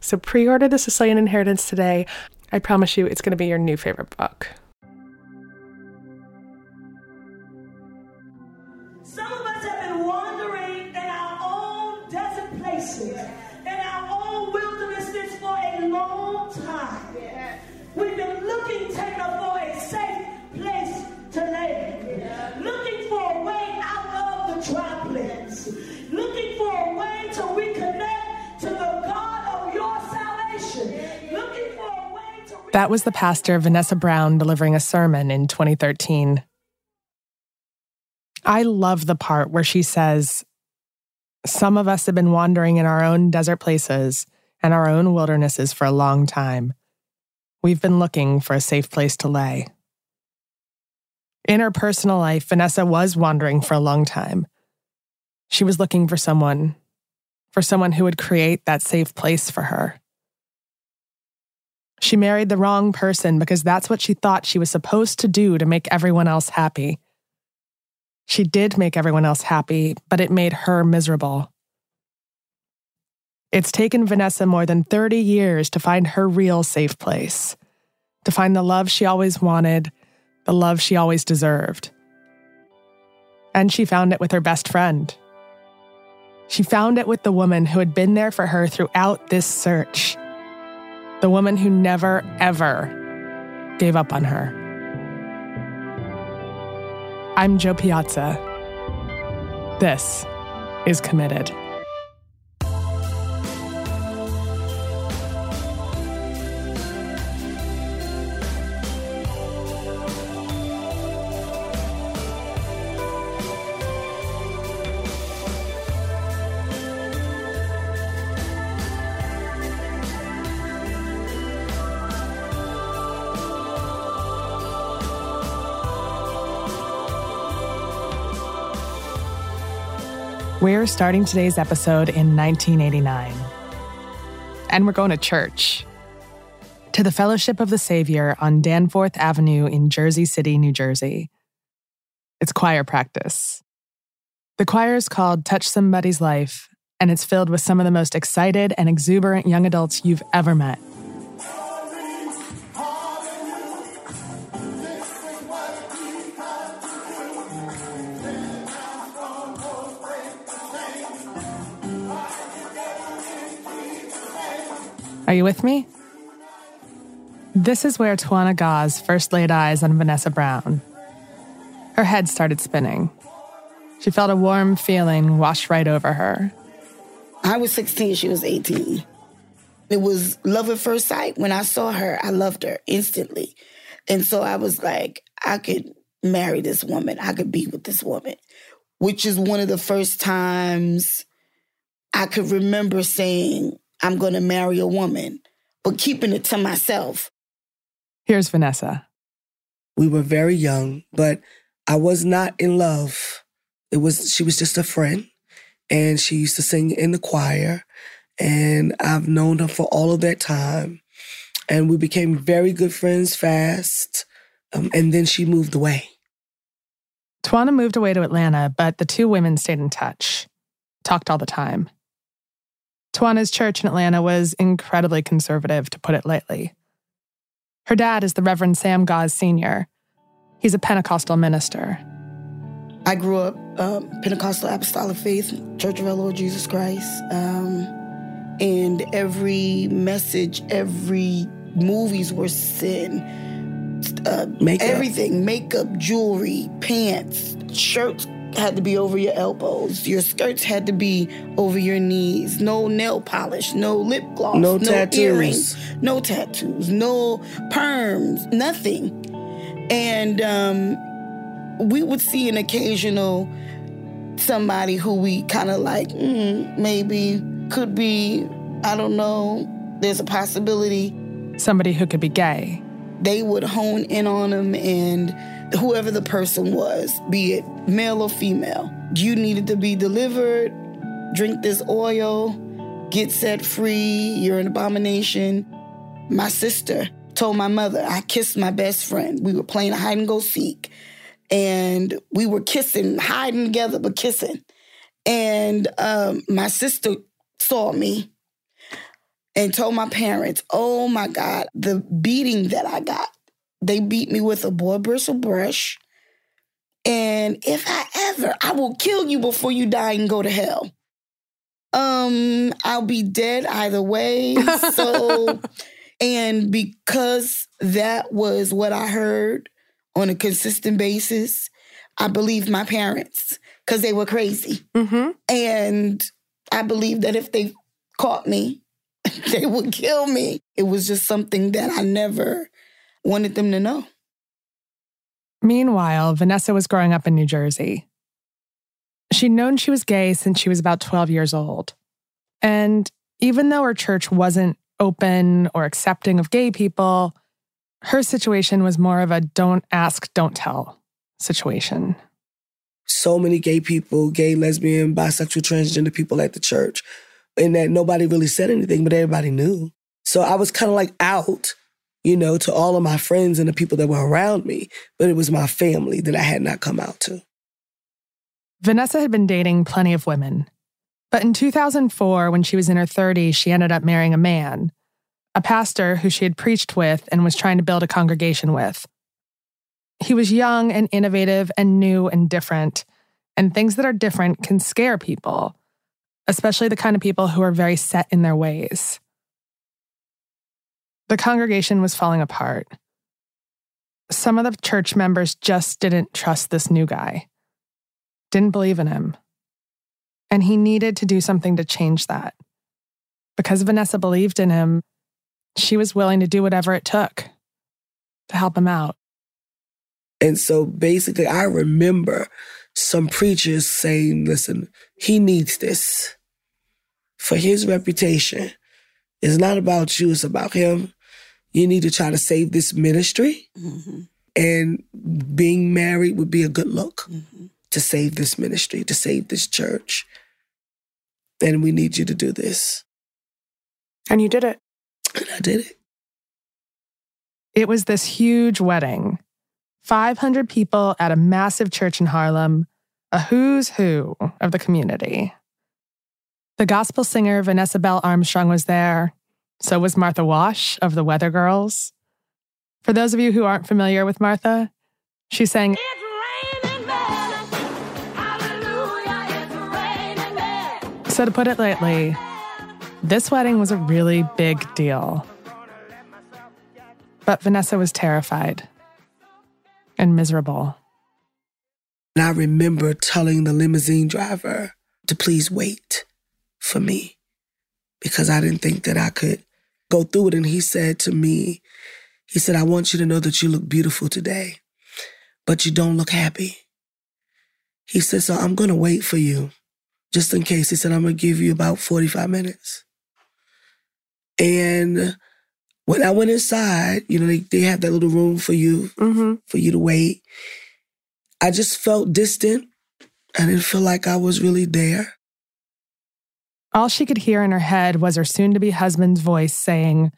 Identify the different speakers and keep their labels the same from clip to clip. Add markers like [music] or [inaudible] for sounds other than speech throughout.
Speaker 1: So pre order The Sicilian Inheritance today. I promise you it's going to be your new favorite book.
Speaker 2: Some of us have been wandering in our own desert places,
Speaker 1: That was the pastor Vanessa Brown delivering a sermon in 2013. I love the part where she says, Some of us have been wandering in our own desert places and our own wildernesses for a long time. We've been looking for a safe place to lay. In her personal life, Vanessa was wandering for a long time. She was looking for someone, for someone who would create that safe place for her. She married the wrong person because that's what she thought she was supposed to do to make everyone else happy. She did make everyone else happy, but it made her miserable. It's taken Vanessa more than 30 years to find her real safe place, to find the love she always wanted, the love she always deserved. And she found it with her best friend. She found it with the woman who had been there for her throughout this search, the woman who never, ever gave up on her. I'm Joe Piazza. This is Committed. We're starting today's episode in 1989. And we're going to church. To the Fellowship of the Savior on Danforth Avenue in Jersey City, New Jersey. It's choir practice. The choir is called Touch Somebody's Life, and it's filled with some of the most excited and exuberant young adults you've ever met. Are you with me? This is where Tawana Gause first laid eyes on Vanessa Brown. Her head started spinning. She felt a warm feeling wash right over her.
Speaker 3: I was 16, she was 18. It was love at first sight. When I saw her, I loved her instantly. And so I was like, I could marry this woman. I could be with this woman, which is one of the first times I could remember saying, I'm going to marry a woman, but keeping it to myself.
Speaker 1: Here's Vanessa.
Speaker 4: We were very young, but I was not in love. It was she was just a friend and she used to sing in the choir and I've known her for all of that time. And we became very good friends fast. Um, and then she moved away.
Speaker 1: Tawana moved away to Atlanta, but the two women stayed in touch, talked all the time. Tawana's church in Atlanta was incredibly conservative, to put it lightly. Her dad is the Reverend Sam Gause Sr. He's a Pentecostal minister.
Speaker 3: I grew up um, Pentecostal Apostolic Faith, Church of our Lord Jesus Christ. Um, and every message, every movies were sin. Uh,
Speaker 4: Makeup.
Speaker 3: everything, makeup, jewelry, pants, shirts had to be over your elbows. Your skirts had to be over your knees. No nail polish, no lip gloss,
Speaker 4: No tattoos.
Speaker 3: earrings, no tattoos, no perms, nothing. And um, we would see an occasional somebody who we kind of like, mm, maybe could be, I don't know, there's a possibility.
Speaker 1: Somebody who could be gay.
Speaker 3: They would hone in on them, and whoever the person was, be it male or female, you needed to be delivered, drink this oil, get set free, you're an abomination. My sister told my mother, I kissed my best friend. We were playing hide and go seek, and we were kissing, hiding together, but kissing. And um, my sister saw me and told my parents, oh my God, the beating that I got. They beat me with a boar bristle brush. And if I ever, I will kill you before you die and go to hell. Um, I'll be dead either way. So, [laughs] and because that was what I heard on a consistent basis, I believed my parents because they were crazy.
Speaker 1: Mm-hmm.
Speaker 3: And I believe that if they caught me, [laughs] they would kill me. It was just something that I never wanted them to know.
Speaker 1: Meanwhile, Vanessa was growing up in New Jersey. She'd known she was gay since she was about 12 years old. And even though her church wasn't open or accepting of gay people, her situation was more of a don't ask, don't tell situation.
Speaker 4: So many gay people, gay, lesbian, bisexual, transgender people at the church, and that nobody really said anything, but everybody knew. So I was kind of like out, you know, to all of my friends and the people that were around me, but it was my family that I had not come out to.
Speaker 1: Vanessa had been dating plenty of women. But in 2004, when she was in her 30s, she ended up marrying a man, a pastor who she had preached with and was trying to build a congregation with. He was young and innovative and new and different, and things that are different can scare people, especially the kind of people who are very set in their ways. The congregation was falling apart. Some of the church members just didn't trust this new guy didn't believe in him. And he needed to do something to change that. Because Vanessa believed in him, she was willing to do whatever it took to help him out.
Speaker 4: And so basically, I remember some preachers saying, listen, he needs this for his reputation. It's not about you, it's about him. You need to try to save this ministry. Mm-hmm. And being married would be a good look mm-hmm. to save this ministry, to save this church. And we need you to do this.
Speaker 1: And you did it.
Speaker 4: And I did it.
Speaker 1: It was this huge wedding 500 people at a massive church in Harlem, a who's who of the community. The gospel singer Vanessa Bell Armstrong was there. So was Martha Wash of the Weather Girls. For those of you who aren't familiar with Martha, she sang
Speaker 2: It's raining men. Hallelujah, it's raining men.
Speaker 1: So, to put it lightly, this wedding was a really big deal. But Vanessa was terrified and miserable.
Speaker 4: And I remember telling the limousine driver to please wait for me because I didn't think that I could go through it. And he said to me, he said, I want you to know that you look beautiful today, but you don't look happy. He said, so I'm going to wait for you just in case. He said, I'm going to give you about 45 minutes. And when I went inside, you know, they, they have that little room for you,
Speaker 1: Mm-hmm.
Speaker 4: for you to wait. I just felt distant. I didn't feel like I was really there.
Speaker 1: All she could hear in her head was her soon to be husband's voice saying,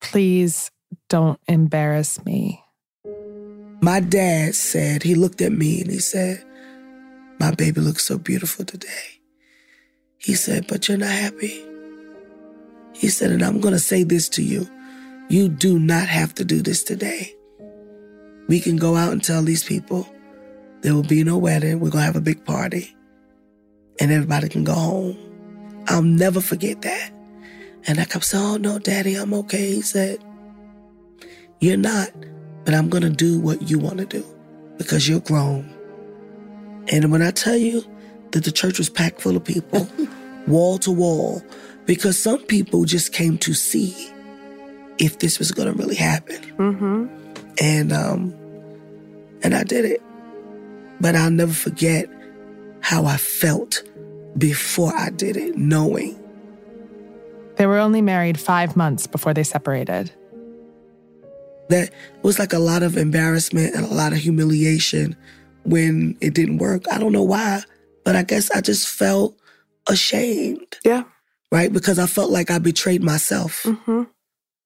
Speaker 1: Please don't embarrass me.
Speaker 4: My dad said, he looked at me and he said, My baby looks so beautiful today. He said, But you're not happy. He said, And I'm going to say this to you. You do not have to do this today. We can go out and tell these people there will be no wedding. We're going to have a big party and everybody can go home. I'll never forget that. And I kept saying, Oh, no, daddy, I'm okay. He said, You're not, but I'm going to do what you want to do because you're grown. And when I tell you that the church was packed full of people, [laughs] wall to wall, because some people just came to see if this was going to really happen.
Speaker 1: Mm-hmm.
Speaker 4: And um, and I did it. But I'll never forget how I felt before I did it, knowing
Speaker 1: They were only married five months before they separated.
Speaker 4: that was like a lot of embarrassment and a lot of humiliation when it didn't work. I don't know why, but I guess I just felt ashamed,
Speaker 1: Yeah.
Speaker 4: right? Because I felt like I betrayed myself,
Speaker 1: Mm-hmm.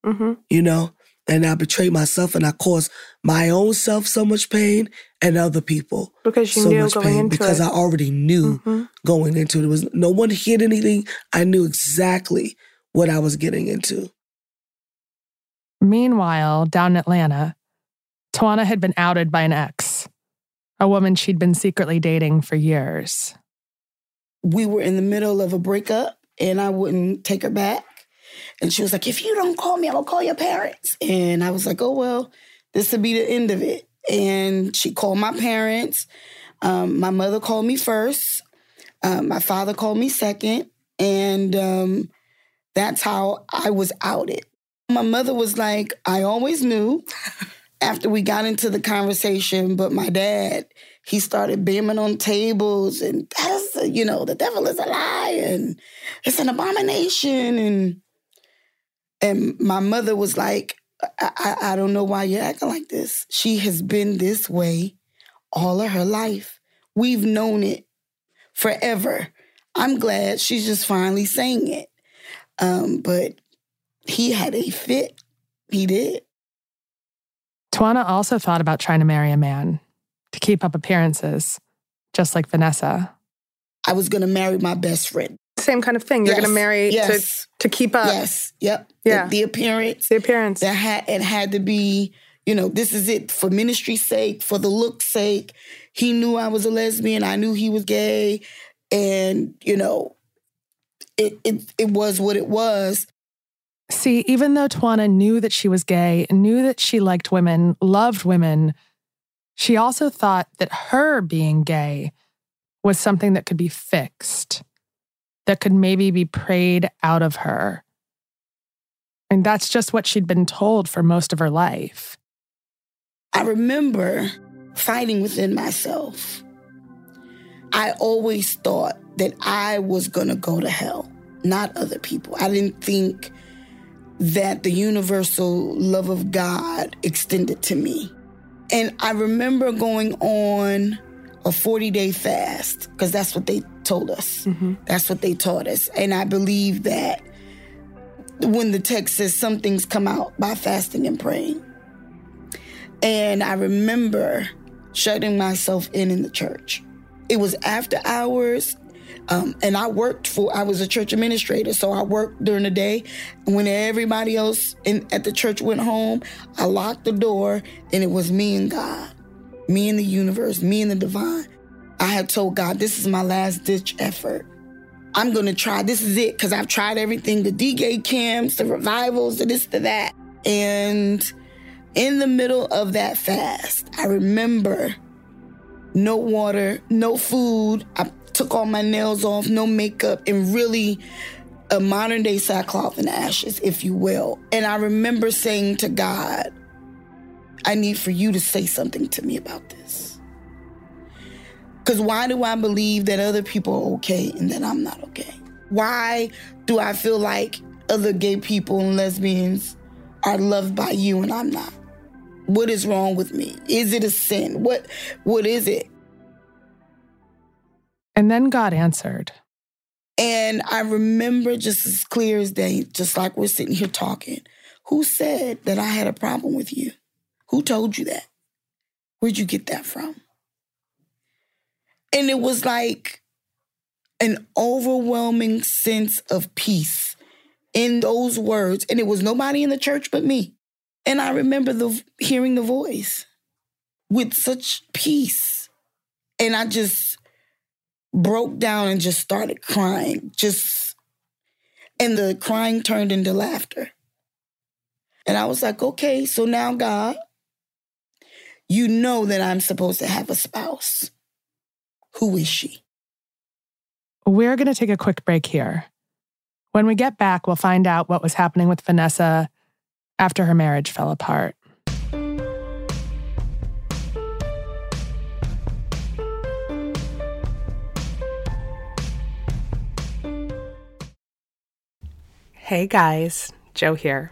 Speaker 1: Mm-hmm.
Speaker 4: you know? And I betrayed myself and I caused my own self so much pain and other people
Speaker 1: Because you
Speaker 4: so
Speaker 1: knew
Speaker 4: much
Speaker 1: going
Speaker 4: pain
Speaker 1: into
Speaker 4: because
Speaker 1: it.
Speaker 4: I already knew
Speaker 1: Mhm.
Speaker 4: going into it. There was no one hid anything. I knew exactly what I was getting into.
Speaker 1: Meanwhile, down in Atlanta, Tawana had been outed by an ex, a woman she'd been secretly dating for years.
Speaker 3: we were in the middle of a breakup and I wouldn't take her back. And she was like, if you don't call me, I'm gonna call your parents. And I was like, oh, well, this will be the end of it. And she called my parents. Um, my mother called me first. Um, my father called me second. And um, that's how I was outed. My mother was like, I always knew after we got into the conversation, but my dad, he started banging on tables and that is, you know, the devil is a lie and it's an abomination. And and my mother was like, I, I, I don't know why you're acting like this. She has been this way all of her life. We've known it forever. I'm glad she's just finally saying it. Um, but he had a fit. He did.
Speaker 1: Tawana also thought about trying to marry a man to keep up appearances, just like Vanessa.
Speaker 3: I was gonna marry my best friend.
Speaker 1: Same kind of thing. You're
Speaker 3: Yes,
Speaker 1: going to marry
Speaker 3: yes.
Speaker 1: to, to keep up
Speaker 3: yes. Yep. The-
Speaker 1: Yeah.
Speaker 3: The, appearance.
Speaker 1: the appearance.
Speaker 3: that had it had to be you know this is it for ministry's sake for the look's sake he knew i was a lesbian i knew he was gay and you know it it, it was what it was
Speaker 1: See, even though Tawana knew that she was gay, knew that she liked women, loved women, she also thought that her being gay was something that could be fixed, that could maybe be prayed out of her. And that's just what she'd been told for most of her life.
Speaker 3: i remember fighting within myself i always thought that i was going to go to hell not other people i didn't think that the universal love of god extended to me And I remember going on a 40 day fast because that's what they told us. That's what they taught us. And I believe that when the text says some things come out by fasting and praying. And I remember shutting myself in in the church. It was after hours. Um, and I worked for, I was a church administrator, so I worked during the day. When everybody else in, at the church went home, I locked the door and it was me and God, me and the universe, me and the divine. I had told God, this is my last ditch effort. I'm going to try, this is it, because I've tried everything the D-Gay camps, the revivals, the this, the that. And in the middle of that fast, I remember no water, no food. I took all my nails off, no makeup, and really a modern day sackcloth and ashes, if you will. And I remember saying to God, I need for you to say something to me about this. Because why do I believe that other people are okay and that I'm not okay? Why do I feel like other gay people and lesbians are loved by you and I'm not? What is wrong with me? Is it a sin? What what is it?
Speaker 1: And then God answered.
Speaker 3: And I remember just as clear as day, just like we're sitting here talking, who said that I had a problem with you? Who told you that? Where'd you get that from? And it was like an overwhelming sense of peace in those words. And it was nobody in the church but me. And I remember the hearing the voice with such peace. And I just broke down and just started crying. Just And the crying turned into laughter. And I was like, okay, so now, God, you know that I'm supposed to have a spouse. Who is she?
Speaker 1: We're going to take a quick break here. When we get back, we'll find out what was happening with Vanessa after her marriage fell apart. Hey guys, Joe here.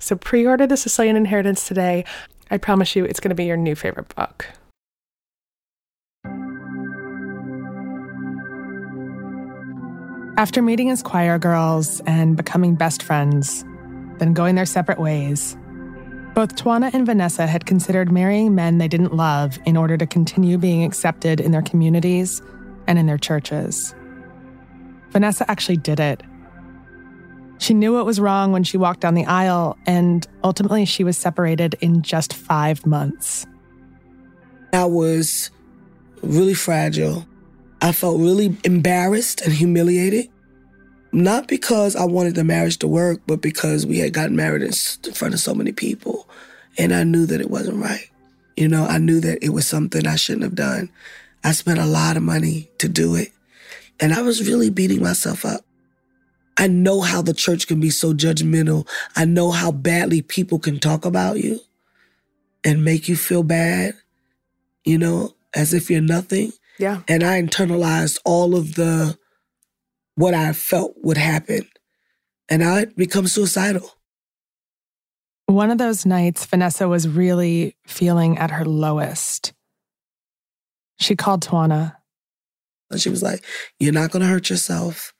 Speaker 1: So pre order The Sicilian Inheritance today. I promise you it's going to be your new favorite book. After meeting as choir girls and becoming best friends, then going their separate ways, both Twanna and Vanessa had considered marrying men they didn't love in order to continue being accepted in their communities and in their churches. Vanessa actually did it. She knew what was wrong when she walked down the aisle, and ultimately she was separated in just five months.
Speaker 4: I was really fragile. I felt really embarrassed and humiliated. Not because I wanted the marriage to work, but because we had gotten married in front of so many people. And I knew that it wasn't right. You know, I knew that it was something I shouldn't have done. I spent a lot of money to do it. And I was really beating myself up. I know how the church can be so judgmental. I know how badly people can talk about you and make you feel bad, you know, as if you're nothing.
Speaker 1: Yeah.
Speaker 4: And I internalized all of the what I felt would happen. And I become suicidal.
Speaker 1: One of those nights, Vanessa was really feeling at her lowest. She called Twanna.
Speaker 4: And she was like, You're not going to hurt yourself.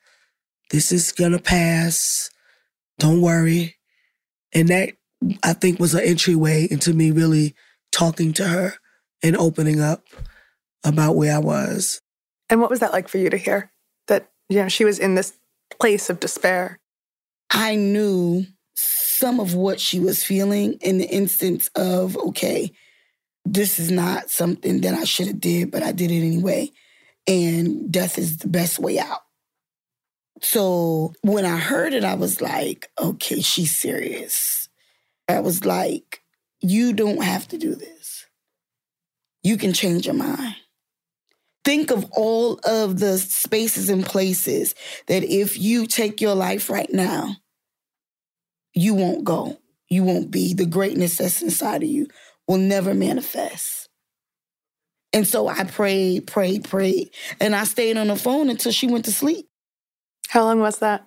Speaker 4: This is going to pass. Don't worry. And that, I think, was an entryway into me really talking to her and opening up about where I was.
Speaker 1: And what was that like for you to hear? That, you know, she was in this place of despair.
Speaker 3: I knew some of what she was feeling in the instance of, okay, this is not something that I should have did, but I did it anyway. And death is the best way out. So when I heard it, I was like, okay, she's serious. I was like, you don't have to do this. You can change your mind. Think of all of the spaces and places that if you take your life right now, you won't go. You won't be. The greatness that's inside of you will never manifest. And so I prayed, prayed, prayed. And I stayed on the phone until she went to sleep.
Speaker 1: How long was that?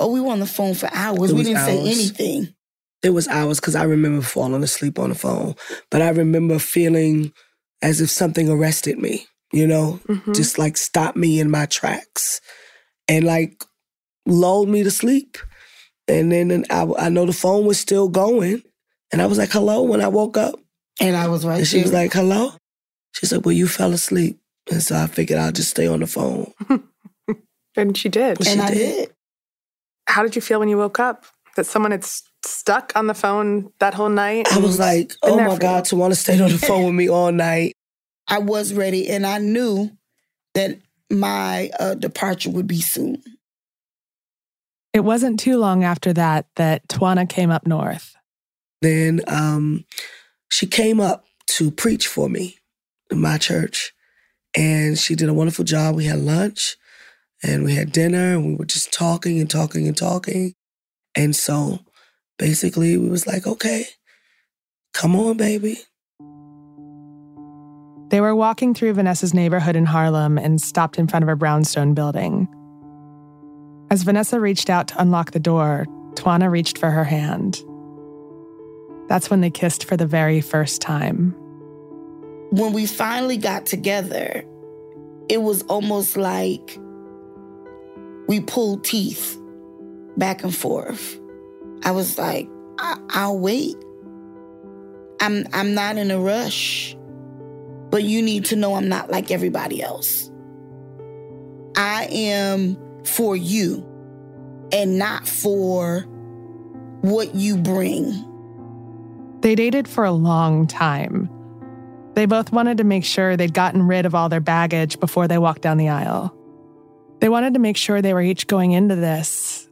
Speaker 3: Oh, we were on the phone for hours.
Speaker 4: It
Speaker 3: We didn't say anything.
Speaker 4: It was hours because I remember falling asleep on the phone. But I remember feeling as if something arrested me, you know,
Speaker 1: Mhm.
Speaker 4: just like stopped me in my tracks and like lulled me to sleep. And then and I, I know the phone was still going. And I was like, hello, when I woke up.
Speaker 3: And I was right
Speaker 4: And she was like, hello? She said, well, you fell asleep. And so I figured I'll just stay on the phone. [laughs]
Speaker 1: And she did.
Speaker 4: she
Speaker 3: I
Speaker 4: did.
Speaker 3: did.
Speaker 1: How did you feel when you woke up? That someone had stuck on the phone that whole night?
Speaker 4: I was like,
Speaker 1: been
Speaker 4: oh
Speaker 1: there
Speaker 4: my
Speaker 1: for
Speaker 4: God, Tawana stayed on the phone with me all night.
Speaker 3: I was ready, and I knew that my uh, departure would be soon.
Speaker 1: It wasn't too long after that that Twanna came up north.
Speaker 4: Then um, she came up to preach for me in my church. And she did a wonderful job. We had lunch and we had dinner and we were just talking and talking and talking. And so basically we was like, okay, come on, baby.
Speaker 1: They were walking through Vanessa's neighborhood in Harlem and stopped in front of a brownstone building. As Vanessa reached out to unlock the door, Twanna reached for her hand. That's when they kissed for the very first time.
Speaker 3: When we finally got together, it was almost like we pulled teeth back and forth. I was like, I- will wait. I'm I'm not in a rush. But you need to know I'm not like everybody else. I am for you and not for what you bring.
Speaker 1: They dated for a long time. They both wanted to make sure they'd gotten rid of all their baggage before they walked down the aisle. They wanted to make sure they were each going into this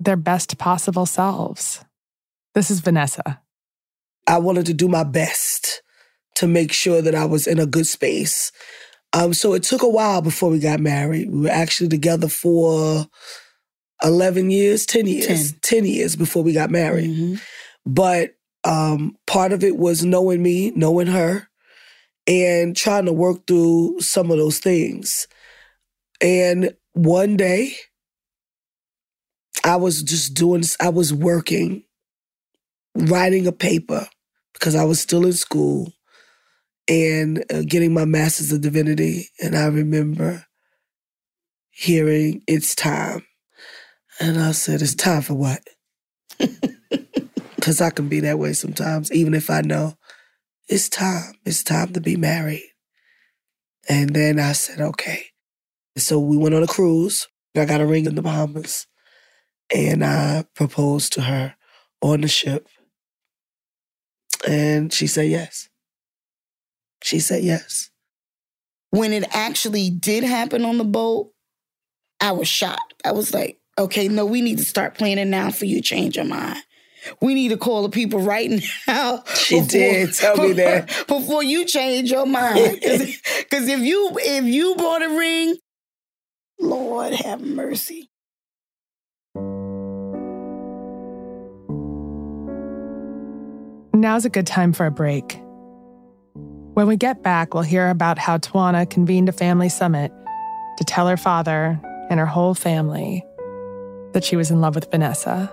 Speaker 1: their best possible selves. This is Vanessa.
Speaker 4: I wanted to do my best to make sure that I was in a good space. Um, so it took a while before we got married. We were actually together for 11 years, 10 years, 10, 10 years before we got married. Mm-hmm. But um, part of it was knowing me, knowing her, and trying to work through some of those things. And one day, I was just doing, I was working, writing a paper because I was still in school and uh, getting my master's of divinity. And I remember hearing, It's time. And I said, It's time for what? [laughs] Because I can be that way sometimes, even if I know it's time. It's time to be married. And then I said, Okay. So we went on a cruise. I got a ring in the Bahamas. And I proposed to her on the ship. And she said yes. She said yes.
Speaker 3: When it actually did happen on the boat, I was shocked. I was like, okay, no, we need to start planning now for you change your mind. We need to call the people right [laughs] now.
Speaker 4: She before, did tell me that [laughs]
Speaker 3: before you change your mind. [laughs] Because if you if you bought a ring, Lord have mercy.
Speaker 1: Now's a good time for a break. When we get back, we'll hear about how Twanna convened a family summit to tell her father and her whole family that she was in love with Vanessa.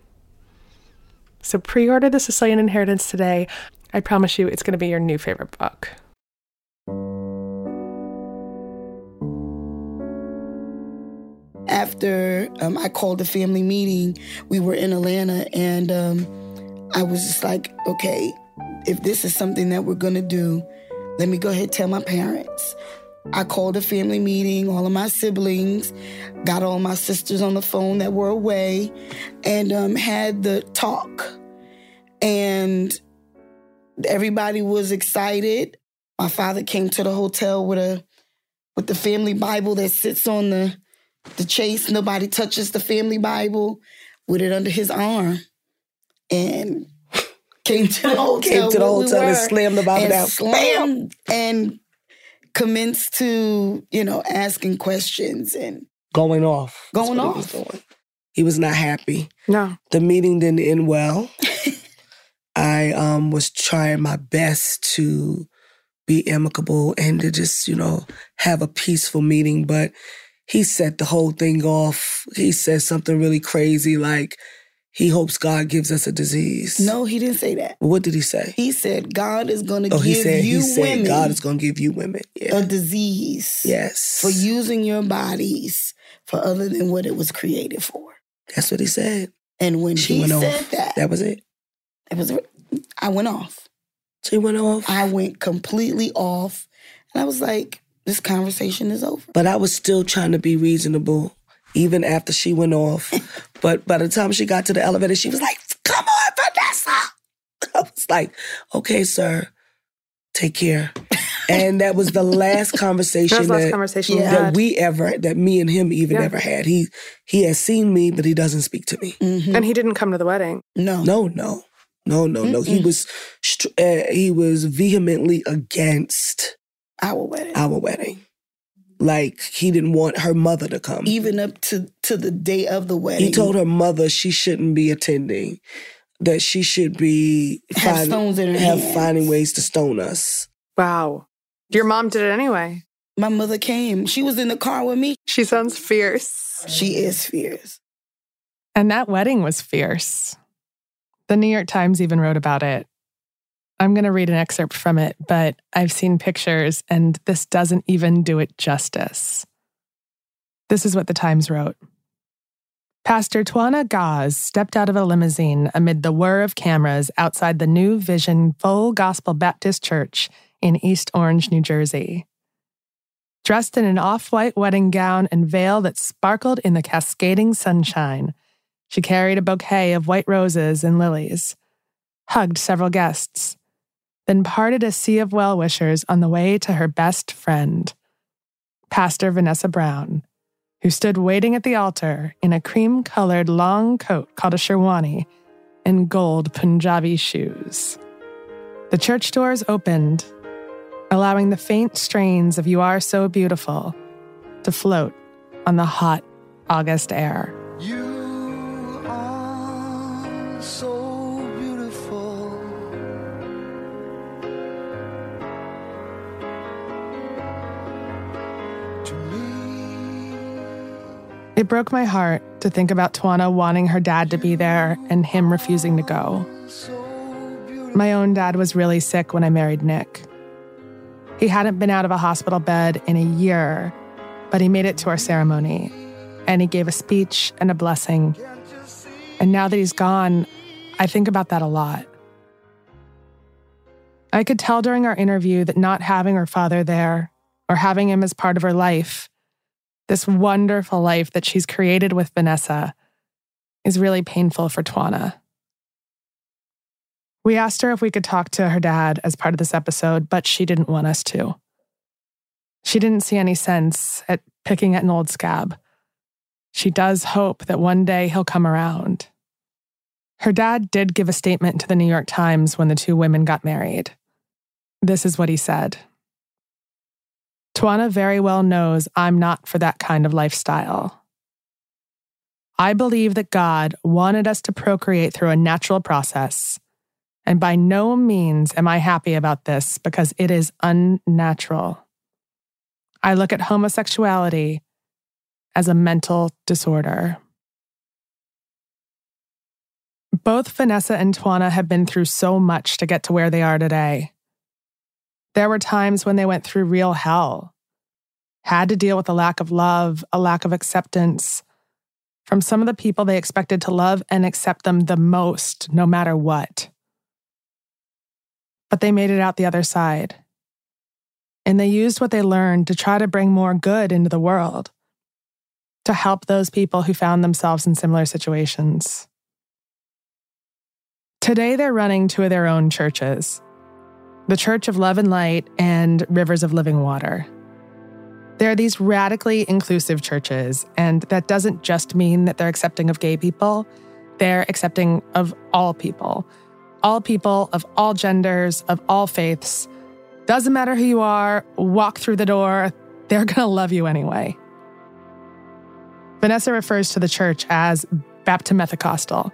Speaker 1: So pre order The Sicilian Inheritance today. I promise you it's going to be your new favorite book.
Speaker 3: After um, I called the family meeting, we were in Atlanta, and um, I was just like, okay, if this is something that we're going to do, let me go ahead and tell my parents. I called a family meeting, all of my siblings, got all my sisters on the phone that were away, and um, had the talk. And everybody was excited. My father came to the hotel with a with the family Bible that sits on the the chase. Nobody touches the family Bible with it under his arm. And [laughs] came to the hotel.
Speaker 4: Came to the hotel we and slammed the Bible down.
Speaker 3: Slammed and commenced to, you know, asking questions and
Speaker 4: going off.
Speaker 3: Going off.
Speaker 4: He was, he was not happy.
Speaker 1: No.
Speaker 4: The meeting didn't end well. [laughs] I um, was trying my best to be amicable and to just, you know, have a peaceful meeting. But he set the whole thing off. He said something really crazy like, he hopes God gives us a disease.
Speaker 3: No, he didn't say that.
Speaker 4: What did he say?
Speaker 3: He said God is going to
Speaker 4: Oh, he
Speaker 3: give
Speaker 4: said
Speaker 3: you
Speaker 4: he said
Speaker 3: women
Speaker 4: God is going to give you women. Yeah.
Speaker 3: a disease
Speaker 4: yes.
Speaker 3: for using your bodies for other than what it was created for.
Speaker 4: That's what he said.
Speaker 3: And when
Speaker 4: She
Speaker 3: he
Speaker 4: went
Speaker 3: said
Speaker 4: off.
Speaker 3: that,
Speaker 4: That was it.
Speaker 3: it was I went off.
Speaker 4: She went off.
Speaker 3: I went completely off, and I was like, "This conversation is over."
Speaker 4: but I was still trying to be reasonable, even after she went off. [laughs] but by the time she got to the elevator, she was like, "Come on, Vanessa." [laughs] I was like, "Okay, sir, take care." [laughs] And that was the last conversation
Speaker 1: was the last
Speaker 4: that,
Speaker 1: conversation
Speaker 3: Yeah.
Speaker 4: that we ever, that me and him even
Speaker 1: Yeah.
Speaker 4: ever had. He he has seen me, but he doesn't speak to me.
Speaker 3: Mhm.
Speaker 1: and he didn't come to the wedding.
Speaker 3: No,
Speaker 4: No, no, no, no, no. He was str- uh, he was vehemently against
Speaker 3: our wedding,
Speaker 4: our wedding. Like he didn't want her mother to come.
Speaker 3: even up to to the day of the wedding.
Speaker 4: He told her mother she shouldn't be attending, that she should be
Speaker 3: Have stones in her
Speaker 4: have
Speaker 3: hands.
Speaker 4: finding ways to stone us.
Speaker 1: Wow. Your mom did it anyway.
Speaker 3: My mother came. She was in the car with me.
Speaker 1: She sounds fierce.
Speaker 3: She is fierce.
Speaker 1: And that wedding was fierce. The New York Times even wrote about it. I'm going to read an excerpt from it, but I've seen pictures and this doesn't even do it justice. This is what the Times wrote Pastor Twanna Gause stepped out of a limousine amid the whir of cameras outside the New Vision Full Gospel Baptist Church in East Orange, New Jersey. Dressed in an off white wedding gown and veil that sparkled in the cascading sunshine, she carried a bouquet of white roses and lilies, hugged several guests, then parted a sea of well wishers on the way to her best friend, Pastor Vanessa Brown, who stood waiting at the altar in a cream colored long coat called a sherwani and gold Punjabi shoes. The church doors opened, allowing the faint strains of You Are So Beautiful to float on the hot August air. It broke my heart to think about Twanna wanting her dad to be there and him refusing to go. My own dad was really sick when I married Nick. He hadn't been out of a hospital bed in a year, but he made it to our ceremony and he gave a speech and a blessing. And now that he's gone, I think about that a lot. I could tell during our interview that not having her father there or having him as part of her life, this wonderful life that she's created with Vanessa, is really painful for Twanna. We asked her if we could talk to her dad as part of this episode, but she didn't want us to. She didn't see any sense at picking at an old scab. She does hope that one day he'll come around. Her dad did give a statement to the New York Times when the two women got married. This is what he said Twanna very well knows I'm not for that kind of lifestyle. I believe that God wanted us to procreate through a natural process. And by no means am I happy about this because it is unnatural. I look at homosexuality as a mental disorder. Both Vanessa and Twanna have been through so much to get to where they are today. There were times when they went through real hell, had to deal with a lack of love, a lack of acceptance from some of the people they expected to love and accept them the most, no matter what. But they made it out the other side. And they used what they learned to try to bring more good into the world, to help those people who found themselves in similar situations. Today, they're running two of their own churches the Church of Love and Light and Rivers of Living Water. There are these radically inclusive churches, and that doesn't just mean that they're accepting of gay people, they're accepting of all people. All people of all genders, of all faiths. Doesn't matter who you are, walk through the door, they're gonna love you anyway. Vanessa refers to the church as Baptist Methodicostal.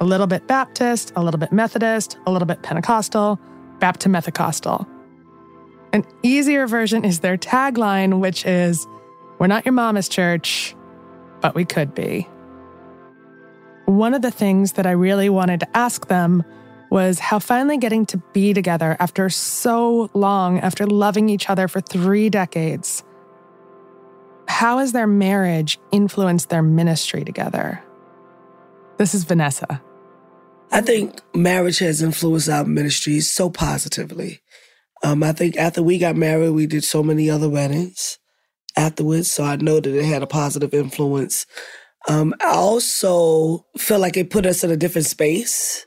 Speaker 1: a little bit Baptist, a little bit Methodist, a little bit Pentecostal, Baptist-Methocostal. An easier version is their tagline, which is We're not your mama's church, but we could be. One of the things that I really wanted to ask them was how finally getting to be together after so long, after loving each other for three decades, how has their marriage influenced their ministry together? This is Vanessa.
Speaker 4: I think marriage has influenced our ministry so positively. Um, I think after we got married, we did so many other weddings afterwards, so I know that it had a positive influence. Um, I also feel like it put us in a different space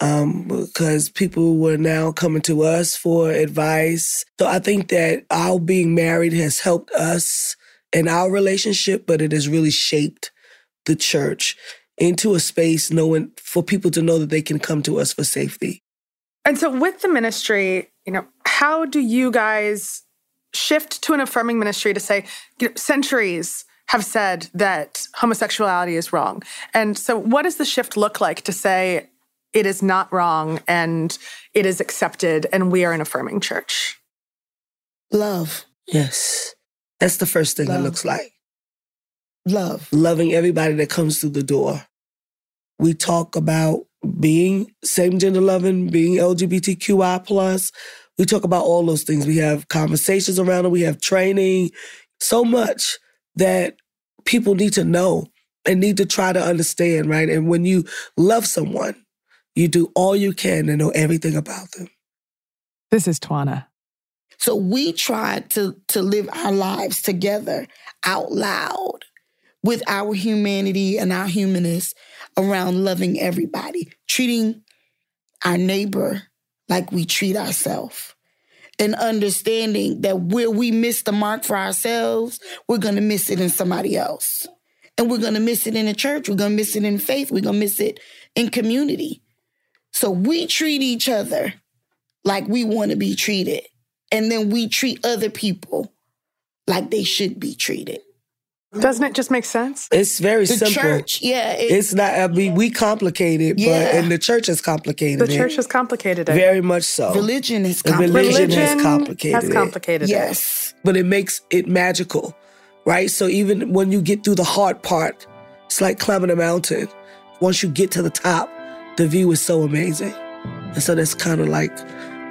Speaker 4: um, because people were now coming to us for advice. So I think that our being married has helped us in our relationship, but it has really shaped the church into a space knowing for people to know that they can come to us for safety.
Speaker 1: And so, with the ministry, you know, how do you guys shift to an affirming ministry to say, you know, centuries have said that homosexuality is wrong? And so, what does the shift look like to say it is not wrong and it is accepted and we are an affirming church?
Speaker 3: Love.
Speaker 4: Yes. That's the first thing it looks like.
Speaker 3: Love.
Speaker 4: Loving everybody that comes through the door. We talk about being same gender loving, being LGBTQI plus. We talk about all those things. We have conversations around it. We have training. So much that people need to know and need to try to understand, right? And when you love someone, you do all you can to know everything about them.
Speaker 1: This is Twanna.
Speaker 3: So we tried to to live our lives together out loud with our humanity and our humanness around loving everybody, treating our neighbor like we treat ourselves. And understanding that where we miss the mark for ourselves, we're gonna miss it in somebody else. And we're gonna miss it in the church, we're gonna miss it in faith, we're gonna miss it in community. So we treat each other like we wanna be treated and then we treat other people like they should be treated.
Speaker 1: Doesn't it just make sense?
Speaker 4: It's very
Speaker 3: The
Speaker 4: simple.
Speaker 3: church, yeah, it-
Speaker 4: It's not, I mean, we complicate it, but,
Speaker 3: Yeah.
Speaker 4: and the church has complicated
Speaker 1: The
Speaker 4: it.
Speaker 1: church has complicated it.
Speaker 4: Very much so.
Speaker 3: religion is
Speaker 4: The
Speaker 3: complicated.
Speaker 4: religion has complicated
Speaker 1: has
Speaker 4: it.
Speaker 1: complicated it.
Speaker 3: Yes.
Speaker 4: but it makes it magical, right? So even when you get through the hard part, it's like climbing a mountain. Once you get to the top, the view is so amazing. And so that's kind of like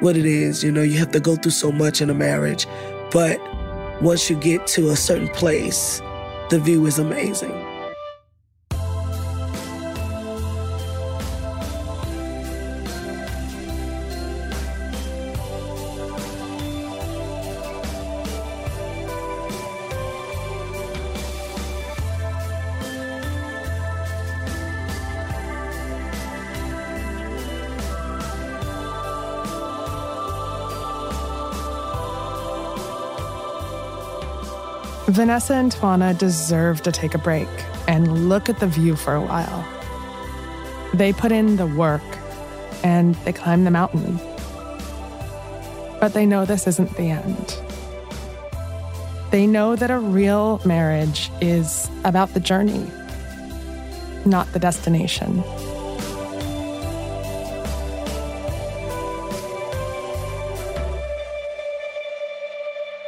Speaker 4: what it is. You know, you have to go through so much in a marriage, but once you get to a certain place, the view is amazing.
Speaker 1: Vanessa and Twanna deserve to take a break and look at the view for a while. They put in the work and they climb the mountain. But they know this isn't the end. They know that a real marriage is about the journey, not the destination.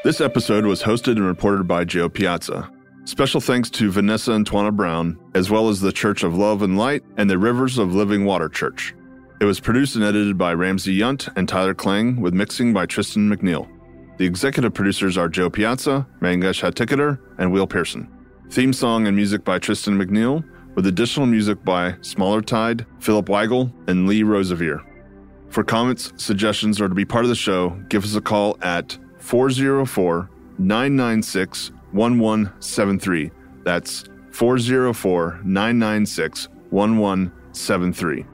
Speaker 5: This episode was hosted and reported by Jo Piazza. Special thanks to Vanessa and Twanna Brown, as well as the Church of Love and Light and the Rivers of Living Water Church. It was produced and edited by Ramsey Yunt and Tyler Klang, with mixing by Tristan McNeil. The executive producers are Jo Piazza, Mangesh Hattikudur, and Will Pearson. Theme song and music by Tristan McNeil, with additional music by Smaller Tide, Philip Weigel, and Lee Rosevere. For comments, suggestions, or to be part of the show, give us a call at 404 996 1173. That's 404 996 1173.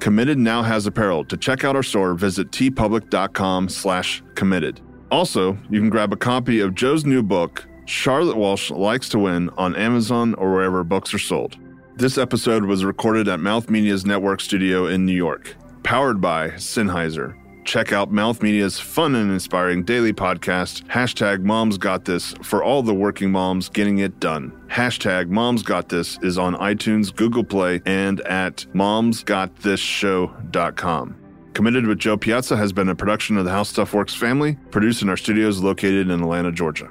Speaker 5: Committed now has apparel. To check out our store, visit teepublic.com slash committed. Also, you can grab a copy of Jo's new book, Charlotte Walsh Likes to Win, on Amazon or wherever books are sold. This episode was recorded at Mouth Media's network studio in New York, powered by Sennheiser. Check out Mouth Media's fun and inspiring daily podcast, hashtag Moms Got This, for all the working moms getting it done. Hashtag Moms Got This is on iTunes, Google Play, and at momsgotthisShow.com. Committed with Jo Piazza has been a production of the How Stuff Works family, produced in our studios located in Atlanta, Georgia.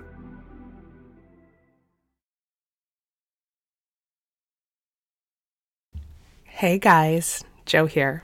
Speaker 6: Hey guys, Jo here.